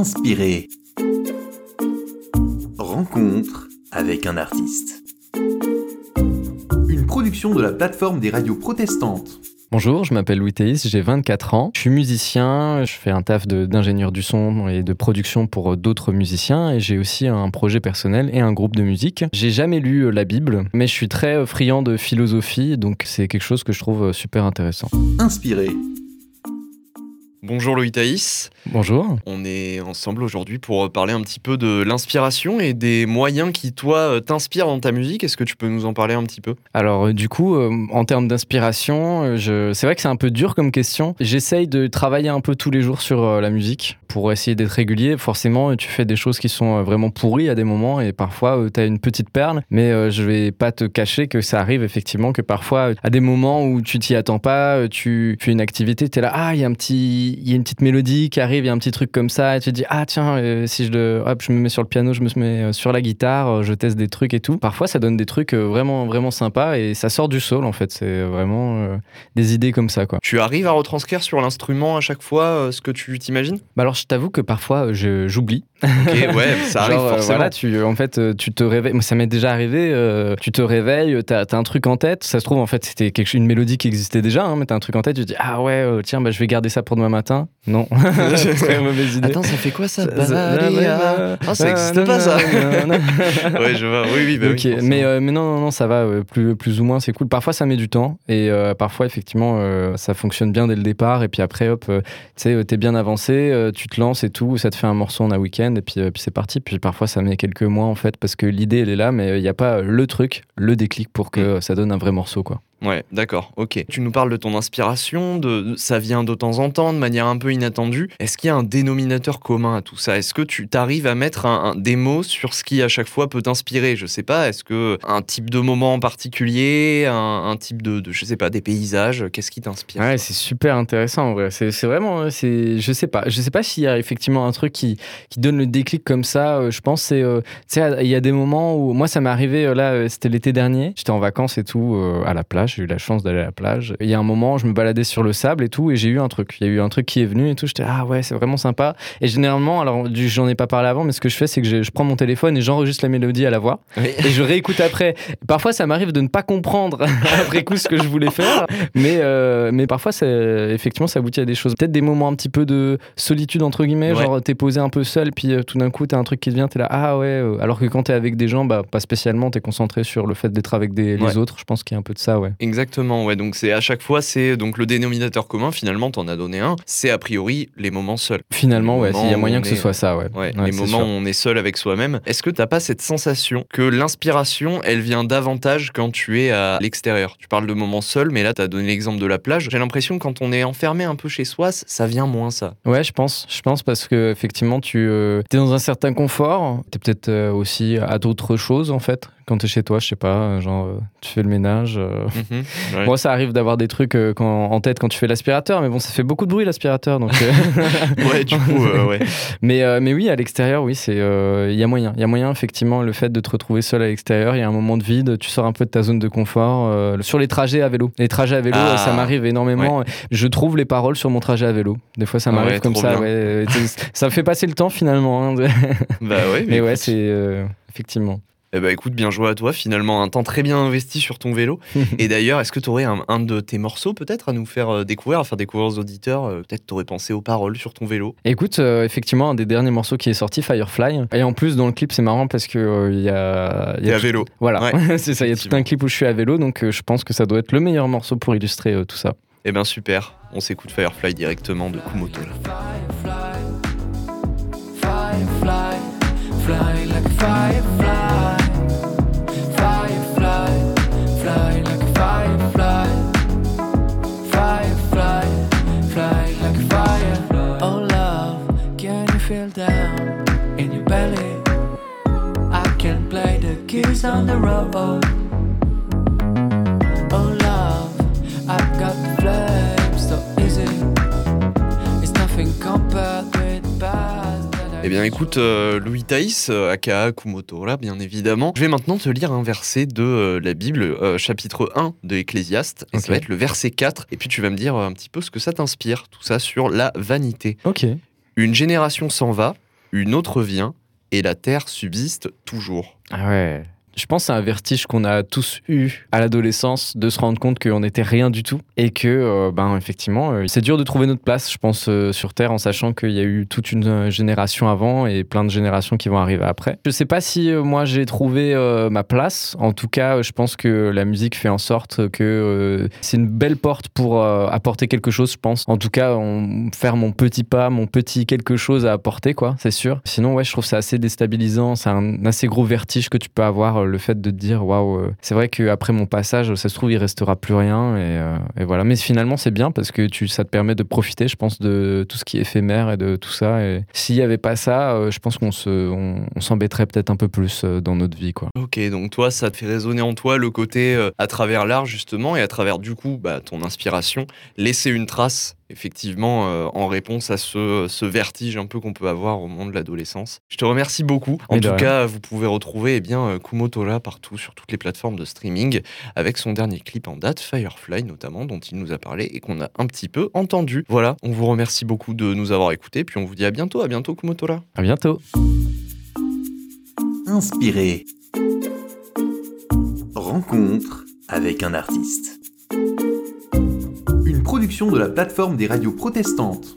Inspiré. Rencontre avec un artiste. Une production de la plateforme des radios protestantes. Bonjour, je m'appelle Louis Théis, j'ai 24 ans. Je suis musicien, je fais un taf d'ingénieur du son et de production pour d'autres musiciens et j'ai aussi un projet personnel et un groupe de musique. J'ai jamais lu euh, la Bible, mais je suis très euh, friand de philosophie, donc c'est quelque chose que je trouve euh, super intéressant. Inspiré. Bonjour Louis Thaïs. Bonjour. On est ensemble aujourd'hui pour parler un petit peu de l'inspiration et des moyens qui, toi, t'inspirent dans ta musique. Est-ce que tu peux nous en parler un petit peu? Alors, euh, du coup, euh, en termes d'inspiration, euh, je... c'est vrai que c'est un peu dur comme question. J'essaye de travailler un peu tous les jours sur la musique pour essayer d'être régulier. Forcément, tu fais des choses qui sont vraiment pourries à des moments et parfois, tu as une petite perle. Mais je vais pas te cacher que ça arrive effectivement que parfois, à des moments où tu t'y attends pas, tu fais une activité, tu es là, ah, il y a un petit il y a une petite mélodie qui arrive, il y a un petit truc comme ça, et tu te dis, ah tiens, euh, si je, le, hop, je me mets sur le piano, je me mets euh, sur la guitare, euh, je teste des trucs et tout. Parfois, ça donne des trucs vraiment, vraiment sympas et ça sort du sol en fait. C'est vraiment des idées comme ça, quoi. Tu arrives à retranscrire sur l'instrument à chaque fois ce que tu t'imagines? Bah Alors, je t'avoue que parfois, j'oublie. Ok, ouais, ça arrive forcément. Voilà, tu, en fait, tu te réveilles. Ça m'est déjà arrivé. tu te réveilles, t'as as un truc en tête. Ça se trouve, en fait, c'était une mélodie qui existait déjà, hein, mais t'as un truc en tête. Tu te dis, ah ouais, tiens, bah, je vais garder ça pour demain matin non. très mauvaise idée. Attends, ça fait quoi ça, Ah, ça existe pas ça. ouais, je vois. Oui, oui, bah oui mais, euh, mais non, non, non, ça va. Euh, plus, plus ou moins, c'est cool. Parfois, ça met du temps. Et euh, parfois, effectivement, ça fonctionne bien dès le départ. Et puis après, hop, tu sais, t'es bien avancé, tu te lances et tout. Ça te fait un morceau en un week-end. Et puis, puis c'est parti. Puis parfois, ça met quelques mois, en fait, parce que l'idée, elle est là, mais il n'y a pas le truc, le déclic pour que mm. ça donne un vrai morceau, quoi. Ouais, d'accord, ok. Tu nous parles de ton inspiration, de ça vient de temps en temps, de manière un peu inattendue. Est-ce qu'il y a un dénominateur commun à tout ça? Est-ce que tu t'arrives à mettre un, des mots sur ce qui à chaque fois peut t'inspirer? Je sais pas, est-ce que un type de moment en particulier, un, type de, je sais pas, des paysages, qu'est-ce qui t'inspire? Ouais, c'est super intéressant en vrai. C'est vraiment, c'est, je sais pas, je sais pas s'il y a effectivement un truc qui, qui donne le déclic comme ça. Euh, je pense c'est, euh, tu sais, il y a des moments où moi ça m'est arrivé euh, là, c'était l'été dernier, j'étais en vacances et tout à la plage j'ai eu la chance d'aller à la plage. Il y a un moment, je me baladais sur le sable et tout, et j'ai eu un truc. Il y a eu un truc qui est venu et tout. J'étais, ah ouais, c'est vraiment sympa. Et généralement, alors, j'en ai pas parlé avant, mais ce que je fais, c'est que je, prends mon téléphone et j'enregistre la mélodie à la voix. Et je réécoute après. Parfois, ça m'arrive de ne pas comprendre après coup ce que je voulais faire. Mais, euh, mais parfois, effectivement, ça aboutit à des choses. Peut-être des moments un petit peu de solitude, entre guillemets. Genre, t'es posé un peu seul, puis euh, tout d'un coup, t'as un truc qui te vient, t'es là, ah ouais. Euh. Alors que quand t'es avec des gens, bah, pas spécialement, t'es concentré sur le fait d'être avec des, les autres. Je pense qu'il y a un peu de ça, ouais. Exactement, ouais. Donc c'est à chaque fois, c'est donc le dénominateur commun. Finalement, t'en as donné un. C'est a priori les moments seuls. Finalement, ouais. S'il y a moyen que ce soit ça, ouais. ouais, les moments où on est seul avec soi-même. Est-ce que t'as pas cette sensation que l'inspiration, elle vient davantage quand tu es à l'extérieur? Tu parles de moments seuls, mais là, t'as donné l'exemple de la plage. J'ai l'impression que quand on est enfermé un peu chez soi, ça vient moins ça. Ouais, je pense. Je pense parce que effectivement, tu euh, es dans un certain confort. T'es peut-être euh, aussi à d'autres choses en fait quand tu es chez toi, je sais pas, genre euh, tu fais le ménage. Euh. Mhm, Moi, ça arrive d'avoir des trucs euh, en tête quand tu fais l'aspirateur, mais bon, ça fait beaucoup de bruit l'aspirateur, donc. ouais, du coup, ouais. Mais mais oui, à l'extérieur, oui, c'est il y a moyen, il y a moyen effectivement le fait de te retrouver seul à l'extérieur, il y a un moment de vide, tu sors un peu de ta zone de confort. sur les trajets à vélo, les trajets à vélo, ça ah. m'arrive énormément. Je trouve les paroles sur mon trajet à vélo. Des fois, ça m'arrive comme ça. ça fait passer le temps finalement. Hein. bah ouais. Mais, ouais, c'est effectivement. Eh ben écoute, bien joué à toi, finalement, un temps très bien investi sur ton vélo. et d'ailleurs, est-ce que tu aurais un, de tes morceaux peut-être à nous faire euh, découvrir, à faire découvrir aux auditeurs euh, Peut-être tu aurais pensé aux paroles sur ton vélo? Écoute, euh, effectivement, un des derniers morceaux qui est sorti, Firefly. Et en plus, dans le clip, c'est marrant parce que il y a. Y a à vélo. Voilà, c'est ça, il y a tout un clip où je suis à vélo, donc je pense que ça doit être le meilleur morceau pour illustrer tout ça. Eh ben super, on s'écoute Firefly directement de Kumoto. Firefly, fly like a firefly. on the road. Oh love, I've got the flame so easy. It's nothing compared with Eh bien écoute, euh, Louis Thaïs, euh, aka Kumoto, là bien évidemment. Je vais maintenant te lire un verset de euh, la Bible, chapitre 1 de Ecclésiaste, et ça va être le verset 4, et puis tu vas me dire un petit peu ce que ça t'inspire, tout ça sur la vanité. Ok. Une génération s'en va, une autre vient et la Terre subsiste toujours. Ah ouais. Je pense que c'est un vertige qu'on a tous eu à l'adolescence de se rendre compte qu'on n'était rien du tout et que, euh, ben, effectivement, euh, c'est dur de trouver notre place, je pense, euh, sur Terre en sachant qu'il y a eu toute une génération avant et plein de générations qui vont arriver après. Je sais pas si moi j'ai trouvé ma place. En tout cas, je pense que la musique fait en sorte que c'est une belle porte pour apporter quelque chose, je pense. En tout cas, faire mon petit pas, mon petit quelque chose à apporter, quoi, c'est sûr. Sinon, ouais, je trouve ça assez déstabilisant. C'est un assez gros vertige que tu peux avoir le fait de te dire waouh, euh, c'est vrai qu'après mon passage, ça se trouve, il restera plus rien. Et, euh, voilà. Mais finalement, c'est bien parce que tu, ça te permet de profiter, je pense, de tout ce qui est éphémère et de tout ça. Et s'il n'y avait pas ça, euh, je pense qu'on se, on, s'embêterait peut-être un peu plus dans notre vie. Quoi. Ok, donc toi, ça te fait résonner en toi le côté à travers l'art, justement, et à travers, du coup, bah, ton inspiration, laisser une trace effectivement euh, en réponse à ce, vertige un peu qu'on peut avoir au moment de l'adolescence. Je te remercie beaucoup. En tout cas, vous pouvez retrouver eh bien, euh, Kumotora partout sur toutes les plateformes de streaming avec son dernier clip en date, Firefly notamment, dont il nous a parlé et qu'on a un petit peu entendu. Voilà, on vous remercie beaucoup de nous avoir écoutés, puis on vous dit à bientôt. À bientôt, Kumotora. À bientôt. Inspiré. Rencontre avec un artiste production de la plateforme des radios protestantes.